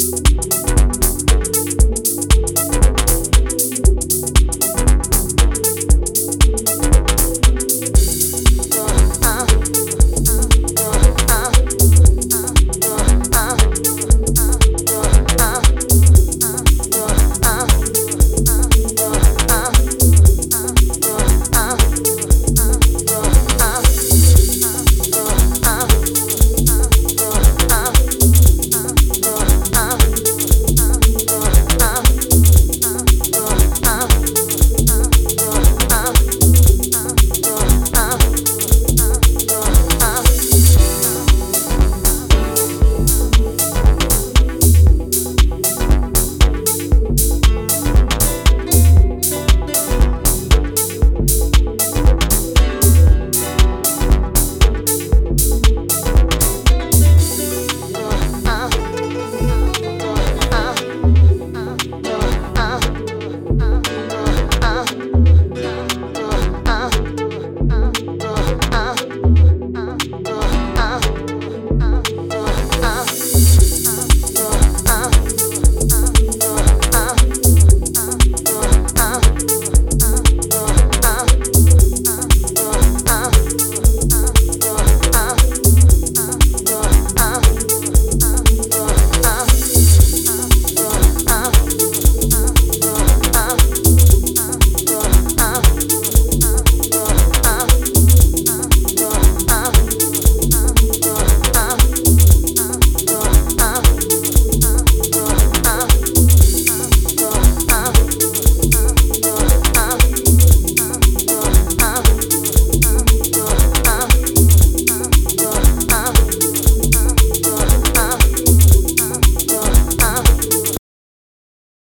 Música